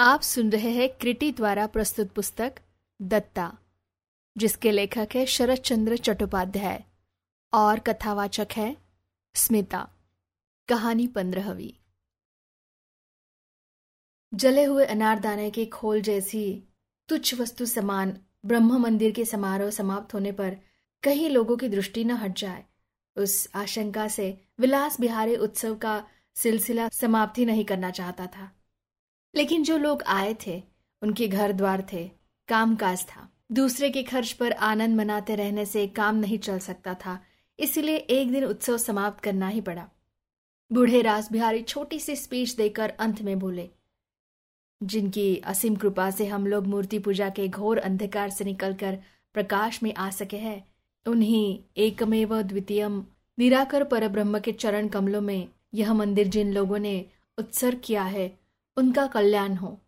आप सुन रहे हैं क्रिटी द्वारा प्रस्तुत पुस्तक दत्ता, जिसके लेखक है शरद चंद्र चट्टोपाध्याय और कथावाचक है स्मिता। कहानी पंद्रहवीं। जले हुए अनारदाने के खोल जैसी तुच्छ वस्तु समान ब्रह्म मंदिर के समारोह समाप्त होने पर कहीं लोगों की दृष्टि न हट जाए, उस आशंका से विलास बिहारी उत्सव का सिलसिला समाप्ति नहीं करना चाहता था। लेकिन जो लोग आए थे, उनके घर द्वार थे काम काज था। दूसरे के खर्च पर आनंद मनाते रहने से काम नहीं चल सकता था, इसलिए एक दिन उत्सव समाप्त करना ही पड़ा। बूढ़े रास बिहारी छोटी सी स्पीच देकर अंत में बोले, जिनकी असीम कृपा से हम लोग मूर्ति पूजा के घोर अंधकार से निकलकर प्रकाश में आ सके हैं, उन्हीं एकमेव द्वितीयम निराकर पर ब्रह्म के चरण कमलों में यह मंदिर जिन लोगों ने उत्सर्ग किया है उनका कल्याण हो।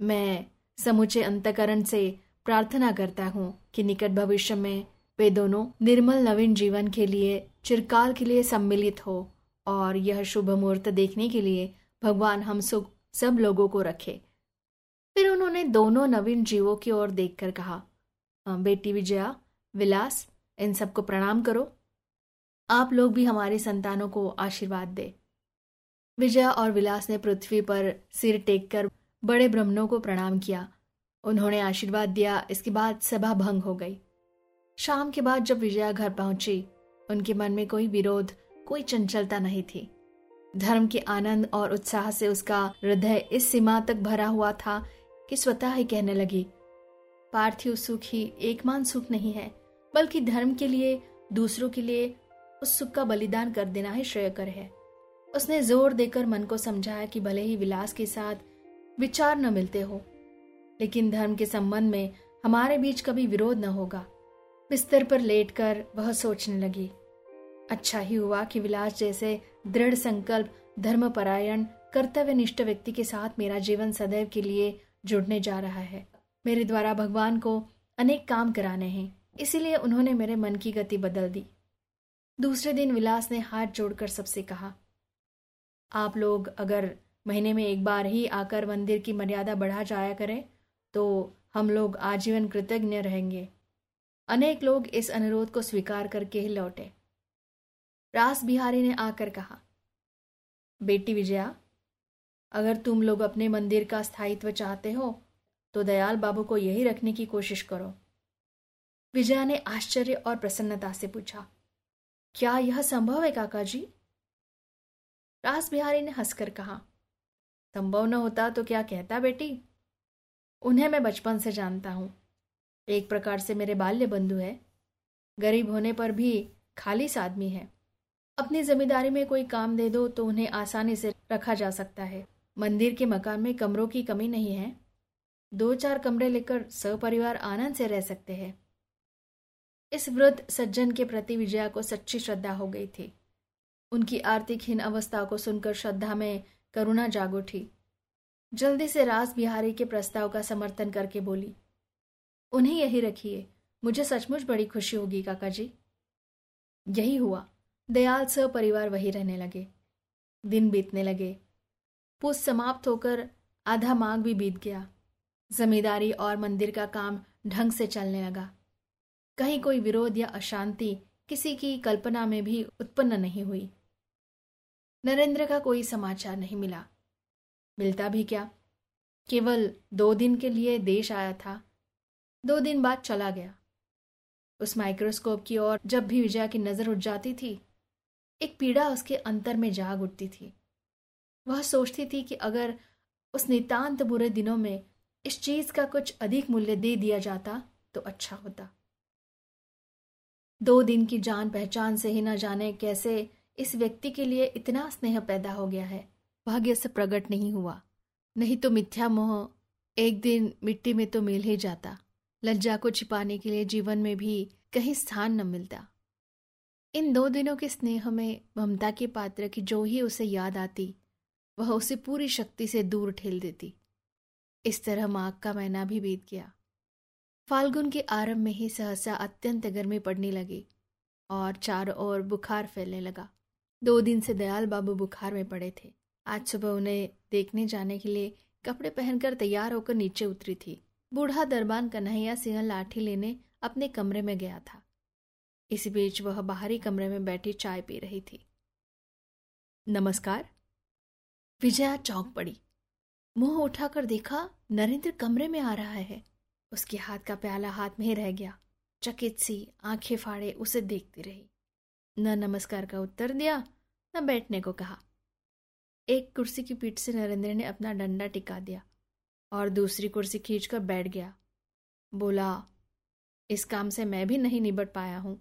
मैं समुचे अंतकरण से प्रार्थना करता हूँ कि निकट भविष्य में वे दोनों निर्मल नवीन जीवन के लिए, चिरकाल के लिए सम्मिलित हो और यह शुभ मुहूर्त देखने के लिए भगवान हम सुख सब लोगों को रखे। फिर उन्होंने दोनों नवीन जीवों की ओर देखकर कहा बेटी विजया, विलास, इन सबको प्रणाम करो। आप लोग भी हमारी संतानों को आशीर्वाद दे। विजया और विलास ने पृथ्वी पर सिर टेक कर बड़े ब्राह्मणों को प्रणाम किया। उन्होंने आशीर्वाद दिया। इसके बाद सभा भंग हो गई। शाम के बाद जब विजया घर पहुँची, उनके मन में कोई विरोध, कोई चंचलता नहीं थी। धर्म के आनंद और उत्साह से उसका हृदय इस सीमा तक भरा हुआ था कि स्वतः ही कहने लगी, पार्थिव सुख ही एकमान सुख नहीं है, बल्कि धर्म के लिए, दूसरों के लिए उस सुख का बलिदान कर देना ही श्रेयकर है। उसने ज़ोर देकर मन को समझाया कि भले ही विलास के साथ विचार न मिलते हो, लेकिन धर्म के संबंध में हमारे बीच कभी विरोध न होगा। बिस्तर पर लेटकर वह सोचने लगी। अच्छा ही हुआ कि विलास जैसे दृढ़ संकल्प, धर्मपरायण, कर्तव्यनिष्ठ व्यक्ति के साथ मेरा जीवन सदैव के लिए जुड़ने जा रहा है। मेरे द्वारा भगवान को अनेक काम कराने हैं, इसीलिए उन्होंने मेरे मन की गति बदल दी। दूसरे दिन विलास ने हाथ जोड़कर सबसे कहा आप लोग अगर महीने में एक बार ही आकर मंदिर की मर्यादा बढ़ा जाया करें तो हम लोग आजीवन कृतज्ञ रहेंगे। अनेक लोग इस अनुरोध को स्वीकार करके ही लौटे। रास बिहारी ने आकर कहा, बेटी विजया, अगर तुम लोग अपने मंदिर का स्थायित्व चाहते हो तो दयाल बाबू को यही रखने की कोशिश करो। विजया ने आश्चर्य और प्रसन्नता से पूछा, क्या यह संभव है काका जी रास बिहारी ने हंसकर कहा संभव न होता तो क्या कहता बेटी? उन्हें मैं बचपन से जानता हूँ। एक प्रकार से मेरे बाल्य बंधु है। गरीब होने पर भी खालिस आदमी है। अपनी ज़िम्मेदारी में कोई काम दे दो तो उन्हें आसानी से रखा जा सकता है। मंदिर के मकान में कमरों की कमी नहीं है। दो चार कमरे लेकर सपरिवार आनंद से रह सकते हैं। इस वृद्ध सज्जन के प्रति विजया को सच्ची श्रद्धा हो गई थी। उनकी आर्थिकहीन अवस्था को सुनकर श्रद्धा में करुणा जाग उठी जल्दी से रास बिहारी के प्रस्ताव का समर्थन करके बोली, उन्हें यही रखिए, मुझे सचमुच बड़ी खुशी होगी, काका जी। यही हुआ। दयाल स परिवार वही रहने लगे। दिन बीतने लगे। पुष समाप्त होकर आधा माघ भी बीत गया। जमींदारी और मंदिर का काम ढंग से चलने लगा। कहीं कोई विरोध या अशांति किसी की कल्पना में भी उत्पन्न नहीं हुई। नरेंद्र का कोई समाचार नहीं मिला। मिलता भी क्या? केवल दो दिन के लिए देश आया था। दो दिन बाद चला गया। उस माइक्रोस्कोप की ओर जब भी विजया की नज़र उठ जाती थी, एक पीड़ा उसके अंतर में जाग उठती थी। वह सोचती थी कि अगर उस नितांत बुरे दिनों में इस चीज़ का कुछ अधिक मूल्य दे दिया जाता तो अच्छा होता। दो दिन की जान पहचान से ही न जाने कैसे इस व्यक्ति के लिए इतना स्नेह पैदा हो गया है। भाग्य से प्रकट नहीं हुआ। नहीं तो मिथ्या मोह एक दिन मिट्टी में तो मिल ही जाता। लज्जा को छिपाने के लिए जीवन में भी कहीं स्थान न मिलता। इन दो दिनों के स्नेह में ममता के पात्र की जो ही उसे याद आती, वह उसे पूरी शक्ति से दूर ठेल देती। इस तरह माघ का महीना भी बीत गया। फाल्गुन के आरंभ में ही सहसा अत्यंत गर्मी पड़ने लगी और चारों ओर बुखार फैलने लगा। दो दिन से दयाल बाबू बुखार में पड़े थे। आज सुबह उन्हें देखने जाने के लिए कपड़े पहनकर तैयार होकर नीचे उतरी थी। बूढ़ा दरबान कन्हैया सिंह लाठी लेने अपने कमरे में गया था। इसी बीच वह बाहरी कमरे में बैठी चाय पी रही थी। नमस्कार। विजया चौंक पड़ी। मुँह उठाकर देखा नरेंद्र कमरे में आ रहा है। उसके हाथ का प्याला हाथ में रह गया। चकित सी आँखें फाड़े उसे देखती रही। न नमस्कार का उत्तर दिया, न बैठने को कहा। एक कुर्सी की पीठ से नरेंद्र ने अपना डंडा टिका दिया और दूसरी कुर्सी खींचकर बैठ गया। बोला, इस काम से मैं भी नहीं निबट पाया हूँ।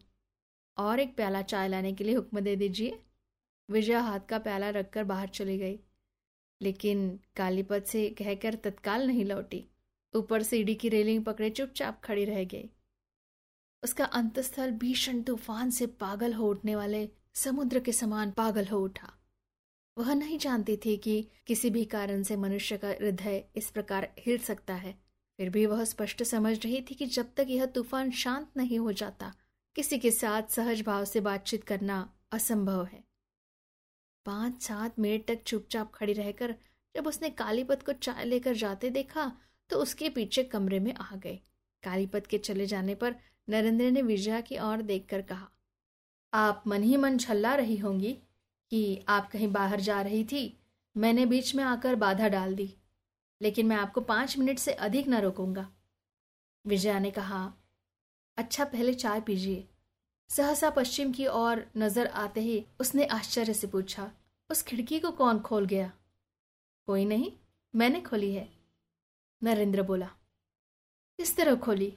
और एक प्याला चाय लाने के लिए हुक्म दे दीजिए। विजया हाथ का प्याला रखकर बाहर चली गई, लेकिन कालीपत से कहकर तत्काल नहीं लौटी। ऊपर सीढ़ी की रेलिंग पकड़े चुपचाप खड़ी रह गई। उसका अंतस्थल भीषण तूफ़ान से पागल हो उठने वाले समुद्र के समान पागल हो उठा। वह नहीं जानती थी कि किसी भी कारण से मनुष्य का हृदय इस प्रकार हिल सकता है। फिर भी वह स्पष्ट समझ रही थी कि जब तक यह तूफ़ान शांत नहीं हो जाता, किसी के साथ सहज भाव से बातचीत करना असंभव है। पाँच सात मिनट तक चुपचाप खड़ी रहकर जब उसने कालीपत को चाय लेकर जाते देखा तो उसके पीछे कमरे में आ गए। कालीपत के चले जाने पर नरेंद्र ने विजया की ओर देखकर कहा, आप मन ही मन छल्ला रही होंगी कि आप कहीं बाहर जा रही थी। मैंने बीच में आकर बाधा डाल दी, लेकिन मैं आपको पाँच मिनट से अधिक न रोकूँगा विजया ने कहा अच्छा पहले चाय पीजिए। सहसा पश्चिम की ओर नज़र आते ही उसने आश्चर्य से पूछा, उस खिड़की को कौन खोल गया? कोई नहीं, मैंने खोली है, नरेंद्र बोला। किस तरह खोली?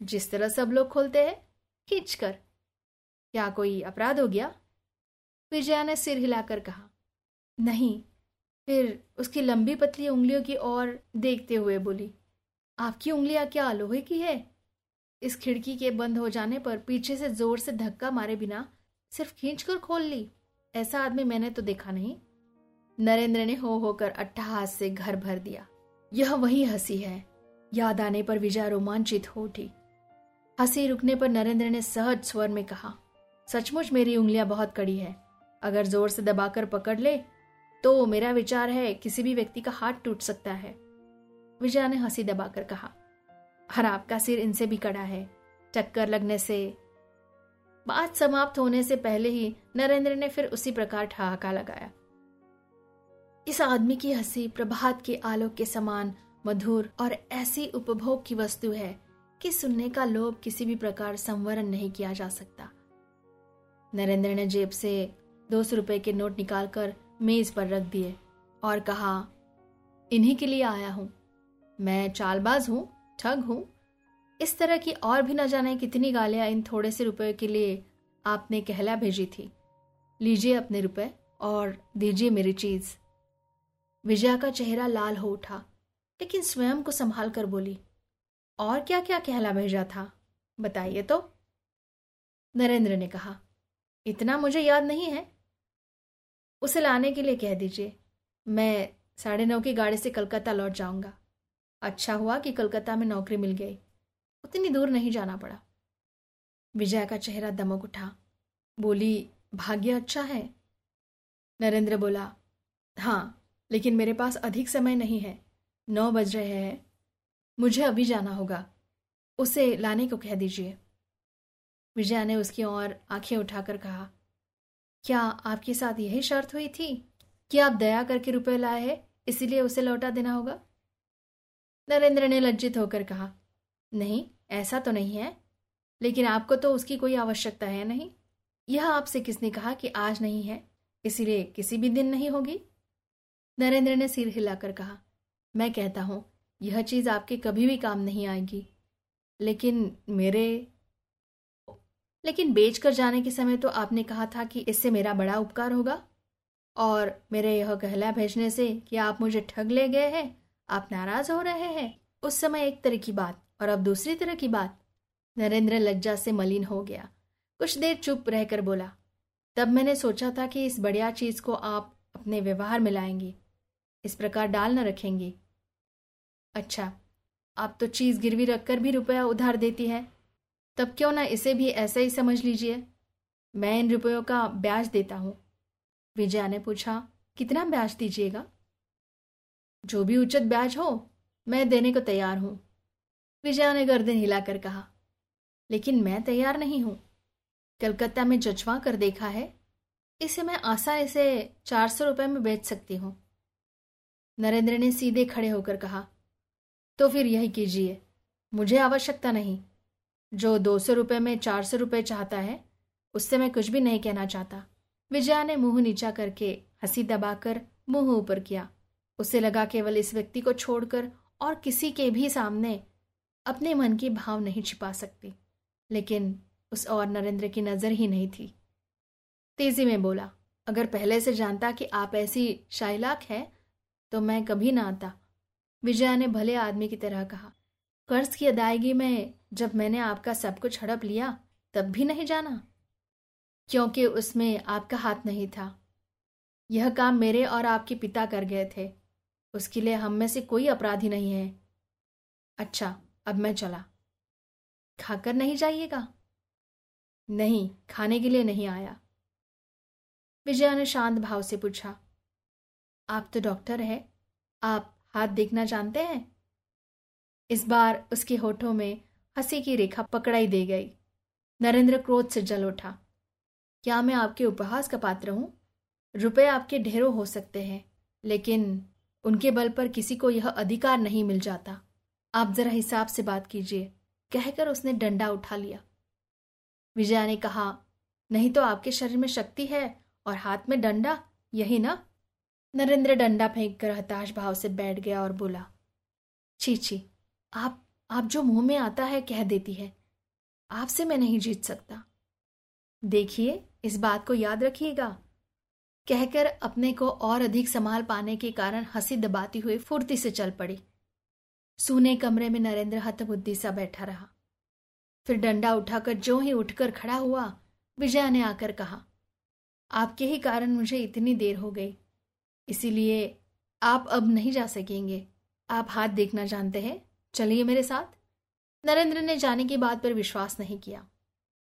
जिस तरह सब लोग खोलते हैं खींच कर क्या कोई अपराध हो गया? विजया ने सिर हिलाकर कहा, नहीं। फिर उसकी लंबी पतली उंगलियों की ओर देखते हुए बोली आपकी उंगलियाँ क्या लोहे की है? इस खिड़की के बंद हो जाने पर पीछे से ज़ोर से धक्का मारे बिना सिर्फ़ खींचकर खोल ली? ऐसा आदमी मैंने तो देखा नहीं। नरेंद्र ने हो होकर अट्ठाहास से घर भर दिया। यह वही हँसी है। याद आने पर विजय रोमांचित हो उठी। हँसी रुकने पर नरेंद्र ने सहज स्वर में कहा, सचमुच मेरी उंगलियाँ बहुत कड़ी है। अगर ज़ोर से दबाकर पकड़ ले तो मेरा विचार है किसी भी व्यक्ति का हाथ टूट सकता है। विजया ने हँसी दबाकर कहा हर आपका सिर इनसे भी कड़ा है। टक्कर लगने से, बात समाप्त होने से पहले ही नरेंद्र ने फिर उसी प्रकार ठहाका लगाया। इस आदमी की हँसी प्रभात के आलोक के समान, मधुर और ऐसी उपभोग की वस्तु है कि सुनने का लोभ किसी भी प्रकार संवरण नहीं किया जा सकता। नरेंद्र ने जेब से दो सौ रुपए के नोट निकालकर मेज पर रख दिए और कहा, इन्हीं के लिए आया हूँ। मैं चालबाज हूँ, ठग हूँ। इस तरह की और भी न जाने कितनी गालियाँ इन थोड़े से रुपए के लिए आपने कहला भेजी थी। लीजिए अपने रुपए और दीजिए मेरी चीज़। विजया का चेहरा लाल हो उठा, लेकिन स्वयं को संभाल कर बोली और क्या क्या कहला भेजा था? बताइए तो। नरेंद्र ने कहा, इतना मुझे याद नहीं है। उसे लाने के लिए कह दीजिए। मैं साढ़े नौ की गाड़ी से कलकत्ता लौट जाऊँगा। अच्छा हुआ कि कलकत्ता में नौकरी मिल गई। उतनी दूर नहीं जाना पड़ा। विजया का चेहरा दमक उठा। बोली, भाग्य अच्छा है। नरेंद्र बोला हाँ लेकिन मेरे पास अधिक समय नहीं है। नौ बज रहे हैं। मुझे अभी जाना होगा। उसे लाने को कह दीजिए। विजया ने उसकी ओर आँखें उठाकर कहा, क्या आपके साथ यही शर्त हुई थी कि आप दया करके रुपए लाए हैं, इसीलिए उसे लौटा देना होगा? नरेंद्र ने लज्जित होकर कहा, नहीं, ऐसा तो नहीं है, लेकिन आपको तो उसकी कोई आवश्यकता है नहीं। यह आपसे किसने कहा कि आज नहीं है, इसीलिए किसी भी दिन नहीं होगी? नरेंद्र ने सिर हिलाकर कहा, मैं कहता हूँ यह चीज़ आपके कभी भी काम नहीं आएगी। लेकिन मेरे, लेकिन बेचकर जाने के समय तो आपने कहा था कि इससे मेरा बड़ा उपकार होगा। और मेरे यह कहला भेजने से कि आप मुझे ठग ले गए हैं, आप नाराज़ हो रहे हैं, उस समय एक तरह की बात और अब दूसरी तरह की बात। नरेंद्र लज्जा से मलिन हो गया। कुछ देर चुप रहकर बोला, तब मैंने सोचा था कि इस बढ़िया चीज़ को आप अपने व्यवहार में लाएँगे। इस प्रकार डाल न रखेंगे। अच्छा आप तो चीज़ गिरवी रखकर भी रुपया उधार देती है। तब क्यों ना इसे भी ऐसा ही समझ लीजिए। मैं इन रुपयों का ब्याज देता हूँ। विजया ने पूछा, कितना ब्याज दीजिएगा? जो भी उचित ब्याज हो, मैं देने को तैयार हूँ। विजया ने गर्दन हिलाकर कहा, लेकिन मैं तैयार नहीं हूँ। कलकत्ता में जचवा कर देखा है, इसे मैं आसानी से चार सौ रुपये में बेच सकती हूँ। नरेंद्र ने सीधे खड़े होकर कहा तो फिर यही कीजिए। मुझे आवश्यकता नहीं। जो दो सौ रुपये में चार सौ रुपये चाहता है, उससे मैं कुछ भी नहीं कहना चाहता। विजया ने मुँह नीचा करके हँसी दबाकर मुँह ऊपर किया। उसे लगा केवल इस व्यक्ति को छोड़कर और किसी के भी सामने अपने मन की भाव नहीं छिपा सकती। लेकिन उस और नरेंद्र की नज़र ही नहीं थी। तेज़ी में बोला, अगर पहले से जानता कि आप ऐसी शाइलाक है तो मैं कभी ना आता। विजया ने भले आदमी की तरह कहा, कर्ज की अदायगी में जब मैंने आपका सब कुछ हड़प लिया, तब भी नहीं जाना। क्योंकि उसमें आपका हाथ नहीं था। यह काम मेरे और आपके पिता कर गए थे। उसके लिए हम में से कोई अपराधी नहीं है। अच्छा अब मैं चला। खाकर नहीं जाइएगा? नहीं, खाने के लिए नहीं आया। विजया ने शांत भाव से पूछा, आप तो डॉक्टर है, आप हाथ देखना जानते हैं? इस बार उसके होठों में हँसी की रेखा पकड़ाई दे गई। नरेंद्र क्रोध से जल उठा। क्या मैं आपके उपहास का पात्र हूँ? रुपए आपके ढेरों हो सकते हैं, लेकिन उनके बल पर किसी को यह अधिकार नहीं मिल जाता। आप जरा हिसाब से बात कीजिए, कहकर उसने डंडा उठा लिया। विजया ने कहा, नहीं तो आपके शरीर में शक्ति है और हाथ में डंडा, यही ना? नरेंद्र डंडा फेंक कर हताश भाव से बैठ गया और बोला, छी आप आप जो मुँह में आता है कह देती है। आपसे मैं नहीं जीत सकता। देखिए, इस बात को याद रखिएगा। कहकर अपने को और अधिक संभाल पाने के कारण हँसी दबाती हुई फुर्ती से चल पड़ी। सूने कमरे में नरेंद्र हतबुद्धि सा बैठा रहा। फिर डंडा उठाकर जो ही उठकर खड़ा हुआ, विजया ने आकर कहा, आपके ही कारण मुझे इतनी देर हो गई। इसीलिए आप अब नहीं जा सकेंगे। आप हाथ देखना जानते हैं। चलिए मेरे साथ। नरेंद्र ने जाने की बात पर विश्वास नहीं किया।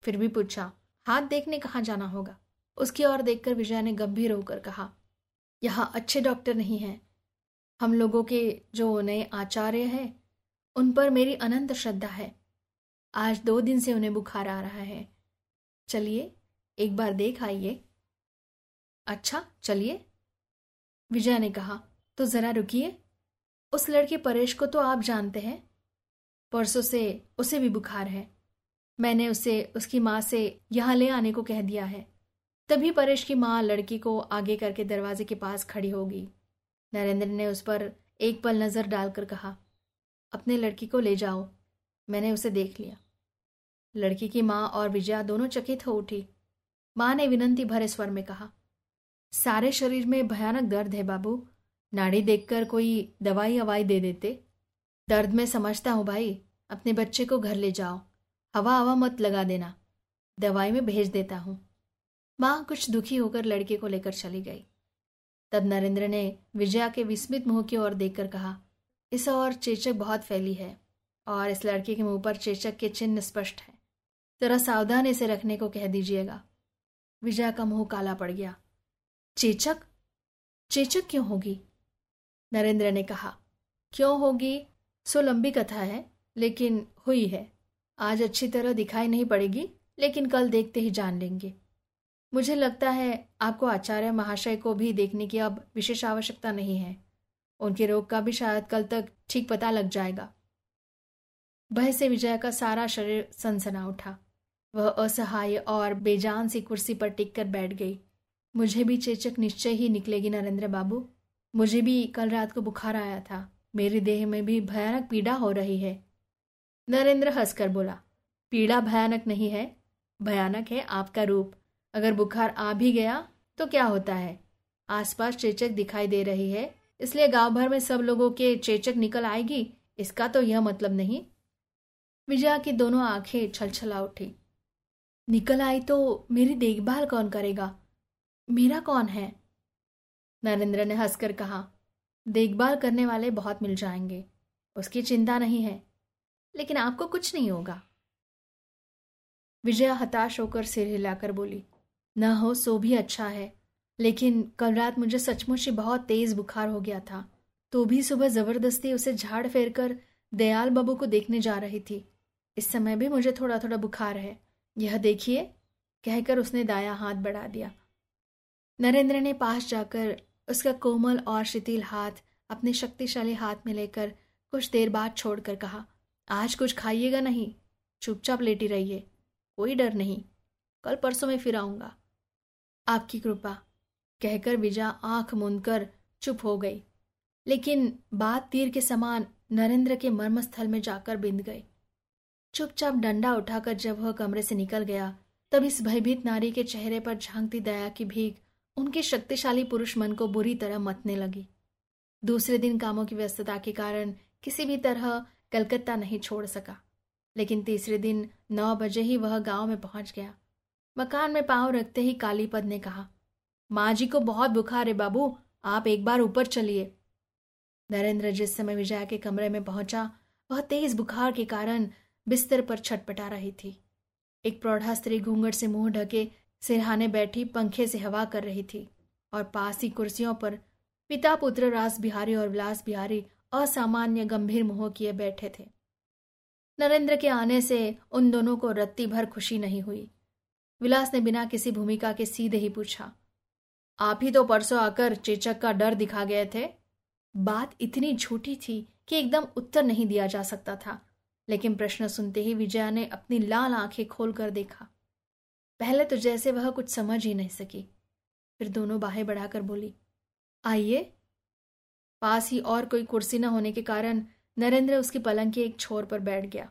फिर भी पूछा, हाथ देखने कहाँ जाना होगा? उसकी ओर देखकर विजया ने गंभीर होकर कहा, यहाँ अच्छे डॉक्टर नहीं हैं। हम लोगों के जो नए आचार्य हैं, उन पर मेरी अनंत श्रद्धा है। आज दो दिन से उन्हें बुखार आ रहा है। चलिए, एक बार देख आइए। अच्छा चलिए। विजया ने कहा तो जरा रुकिए। उस लड़के परेश को तो आप जानते हैं। परसों से उसे भी बुखार है। मैंने उसे, उसकी माँ से यहाँ ले आने को कह दिया है। तभी परेश की माँ लड़की को आगे करके दरवाजे के पास खड़ी होगी नरेंद्र ने उस पर एक पल नज़र डालकर कहा, अपने लड़की को ले जाओ। मैंने उसे देख लिया। लड़की की माँ और विजया दोनों चकित हो उठी। माँ ने विनंती भरे स्वर में कहा सारे शरीर में भयानक दर्द है, बाबू। नाड़ी देखकर कोई दवाई अवाई दे देते। दर्द में समझता हूँ भाई। अपने बच्चे को घर ले जाओ। हवा हवा मत लगा देना। दवाई में भेज देता हूँ। माँ कुछ दुखी होकर लड़के को लेकर चली गई। तब नरेंद्र ने विजया के विस्मित मुँह की ओर देखकर कहा, इस और चेचक बहुत फैली है, और इस लड़के के मुँह पर चेचक के चिन्ह स्पष्ट है। जरा सावधान इसे रखने को कह दीजिएगा। विजया का मुँह काला पड़ गया। चेचक चेचक क्यों होगी? नरेंद्र ने कहा, क्यों होगी? सो लंबी कथा है, लेकिन हुई है। आज अच्छी तरह दिखाई नहीं पड़ेगी, लेकिन कल देखते ही जान लेंगे। मुझे लगता है आपको आचार्य महाशय को भी देखने की अब विशेष आवश्यकता नहीं है। उनके रोग का भी शायद कल तक ठीक पता लग जाएगा। भय से विजय का सारा शरीर सनसना उठा। वह असहाय और बेजान सी कुर्सी पर टिक कर बैठ गई। मुझे भी चेचक निश्चय ही निकलेगी नरेंद्र बाबू। मुझे भी कल रात को बुखार आया था। मेरे देह में भी भयानक पीड़ा हो रही है। नरेंद्र हंसकर बोला, पीड़ा भयानक नहीं है। भयानक है आपका रूप। अगर बुखार आ भी गया तो क्या होता है? आसपास चेचक दिखाई दे रही है, इसलिए गाँव भर में सब लोगों के चेचक निकल आएगी। इसका तो यह मतलब नहीं। विजया की दोनों आँखें छलछला उठी। निकल आई तो मेरी देखभाल कौन करेगा? मेरा कौन है? नरेंद्र ने हंसकर कहा, देखभाल करने वाले बहुत मिल जाएँगे। उसकी चिंता नहीं है, लेकिन आपको कुछ नहीं होगा। विजया हताश होकर सिर हिलाकर बोली, न हो, सो भी अच्छा है। लेकिन कल रात मुझे सचमुच ही बहुत तेज बुखार हो गया था। तो भी सुबह ज़बरदस्ती उसे झाड़ फेर कर दयाल बाबू को देखने जा रही थी। इस समय भी मुझे थोड़ा थोड़ा बुखार है। यह देखिए, कहकर उसने दाया हाथ बढ़ा दिया। नरेंद्र ने पास जाकर उसका कोमल और शिथिल हाथ अपने शक्तिशाली हाथ में लेकर कुछ देर बाद छोड़कर कहा, आज कुछ खाइएगा नहीं, चुपचाप लेटी रहिए, कोई डर नहीं, कल परसों में फिर आऊँगा। आपकी कृपा, कहकर विजा आँख मूंदकर चुप हो गई। लेकिन बात तीर के समान नरेंद्र के मर्मस्थल में जाकर बिंद गई। चुपचाप डंडा उठाकर जब वह कमरे से निकल गया, तब इस भयभीत नारी के चेहरे पर झांकती दया की भीख उनके शक्तिशाली पुरुष मन को बुरी तरह मतने लगी। दूसरे दिन कामों की व्यस्तता के कारण किसी भी तरह कलकत्ता नहीं छोड़ सका, लेकिन तीसरे दिन नौ बजे ही वह गाँव में पहुँच गया। मकान में पाँव रखते ही कालीपद ने कहा, माँ जी को बहुत बुखार है बाबू, आप एक बार ऊपर चलिए। नरेंद्र जिस समय विजया के कमरे में पहुँचा, वह तेज बुखार के कारण बिस्तर पर छटपटा रही थी। एक प्रौढ़ा स्त्री घूंघट से मुँह ढके सिरहाने बैठी पंखे से हवा कर रही थी और पास ही कुर्सियों पर पिता पुत्र रास बिहारी और विलास बिहारी असामान्य गंभीर मुँह किए बैठे थे। नरेंद्र के आने से उन दोनों को रत्ती भर खुशी नहीं हुई। विलास ने बिना किसी भूमिका के सीधे ही पूछा, आप ही तो परसों आकर चेचक का डर दिखा गए थे। बात इतनी झूठी थी कि एकदम उत्तर नहीं दिया जा सकता था, लेकिन प्रश्न सुनते ही विजया ने अपनी लाल आँखें खोलकर देखा। पहले तो जैसे वह कुछ समझ ही नहीं सकी। फिर दोनों बाहें बढ़ाकर बोली, आइए। पास ही और कोई कुर्सी न होने के कारण नरेंद्र उसकी पलंग के एक छोर पर बैठ गया।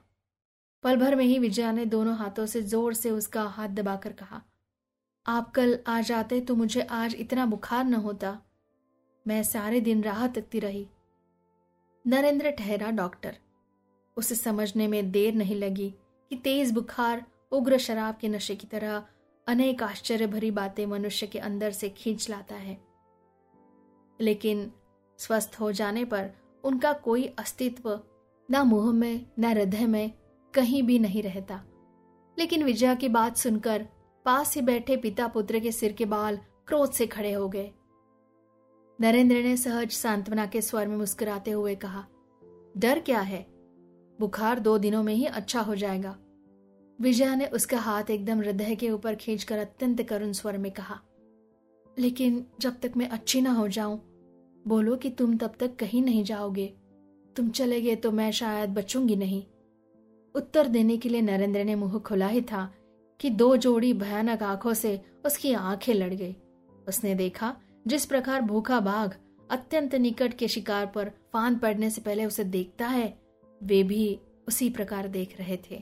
पल भर में ही विजया ने दोनों हाथों से ज़ोर से उसका हाथ दबाकर कहा, आप कल आ जाते तो मुझे आज इतना बुखार न होता। मैं सारे दिन राह तकती रही। नरेंद्र ठहरा डॉक्टर। उसे समझने में देर नहीं लगी कि तेज बुखार उग्र शराब के नशे की तरह अनेक आश्चर्य भरी बातें मनुष्य के अंदर से खींच लाता है। लेकिन स्वस्थ हो जाने पर उनका कोई अस्तित्व न मुँह में, न हृदय में कहीं भी नहीं रहता। लेकिन विजया की बात सुनकर पास ही बैठे पिता पुत्र के सिर के बाल क्रोध से खड़े हो गए। नरेंद्र ने सहज सांत्वना के स्वर में मुस्कुराते हुए कहा, डर क्या है? बुखार दो दिनों में ही अच्छा हो जाएगा। विजया ने उसका हाथ एकदम हृदय के ऊपर खींचकर अत्यंत करुण स्वर में कहा, लेकिन जब तक मैं अच्छी ना हो जाऊँ, बोलो कि तुम तब तक कहीं नहीं जाओगे। तुम चले गए तो मैं शायद बचूँगी नहीं। उत्तर देने के लिए नरेंद्र ने मुँह खुला ही था कि दो जोड़ी भयानक आँखों से उसकी आँखें लड़ गई। उसने देखा, जिस प्रकार भूखा बाघ अत्यंत निकट के शिकार पर फांद पड़ने से पहले उसे देखता है, वे भी उसी प्रकार देख रहे थे।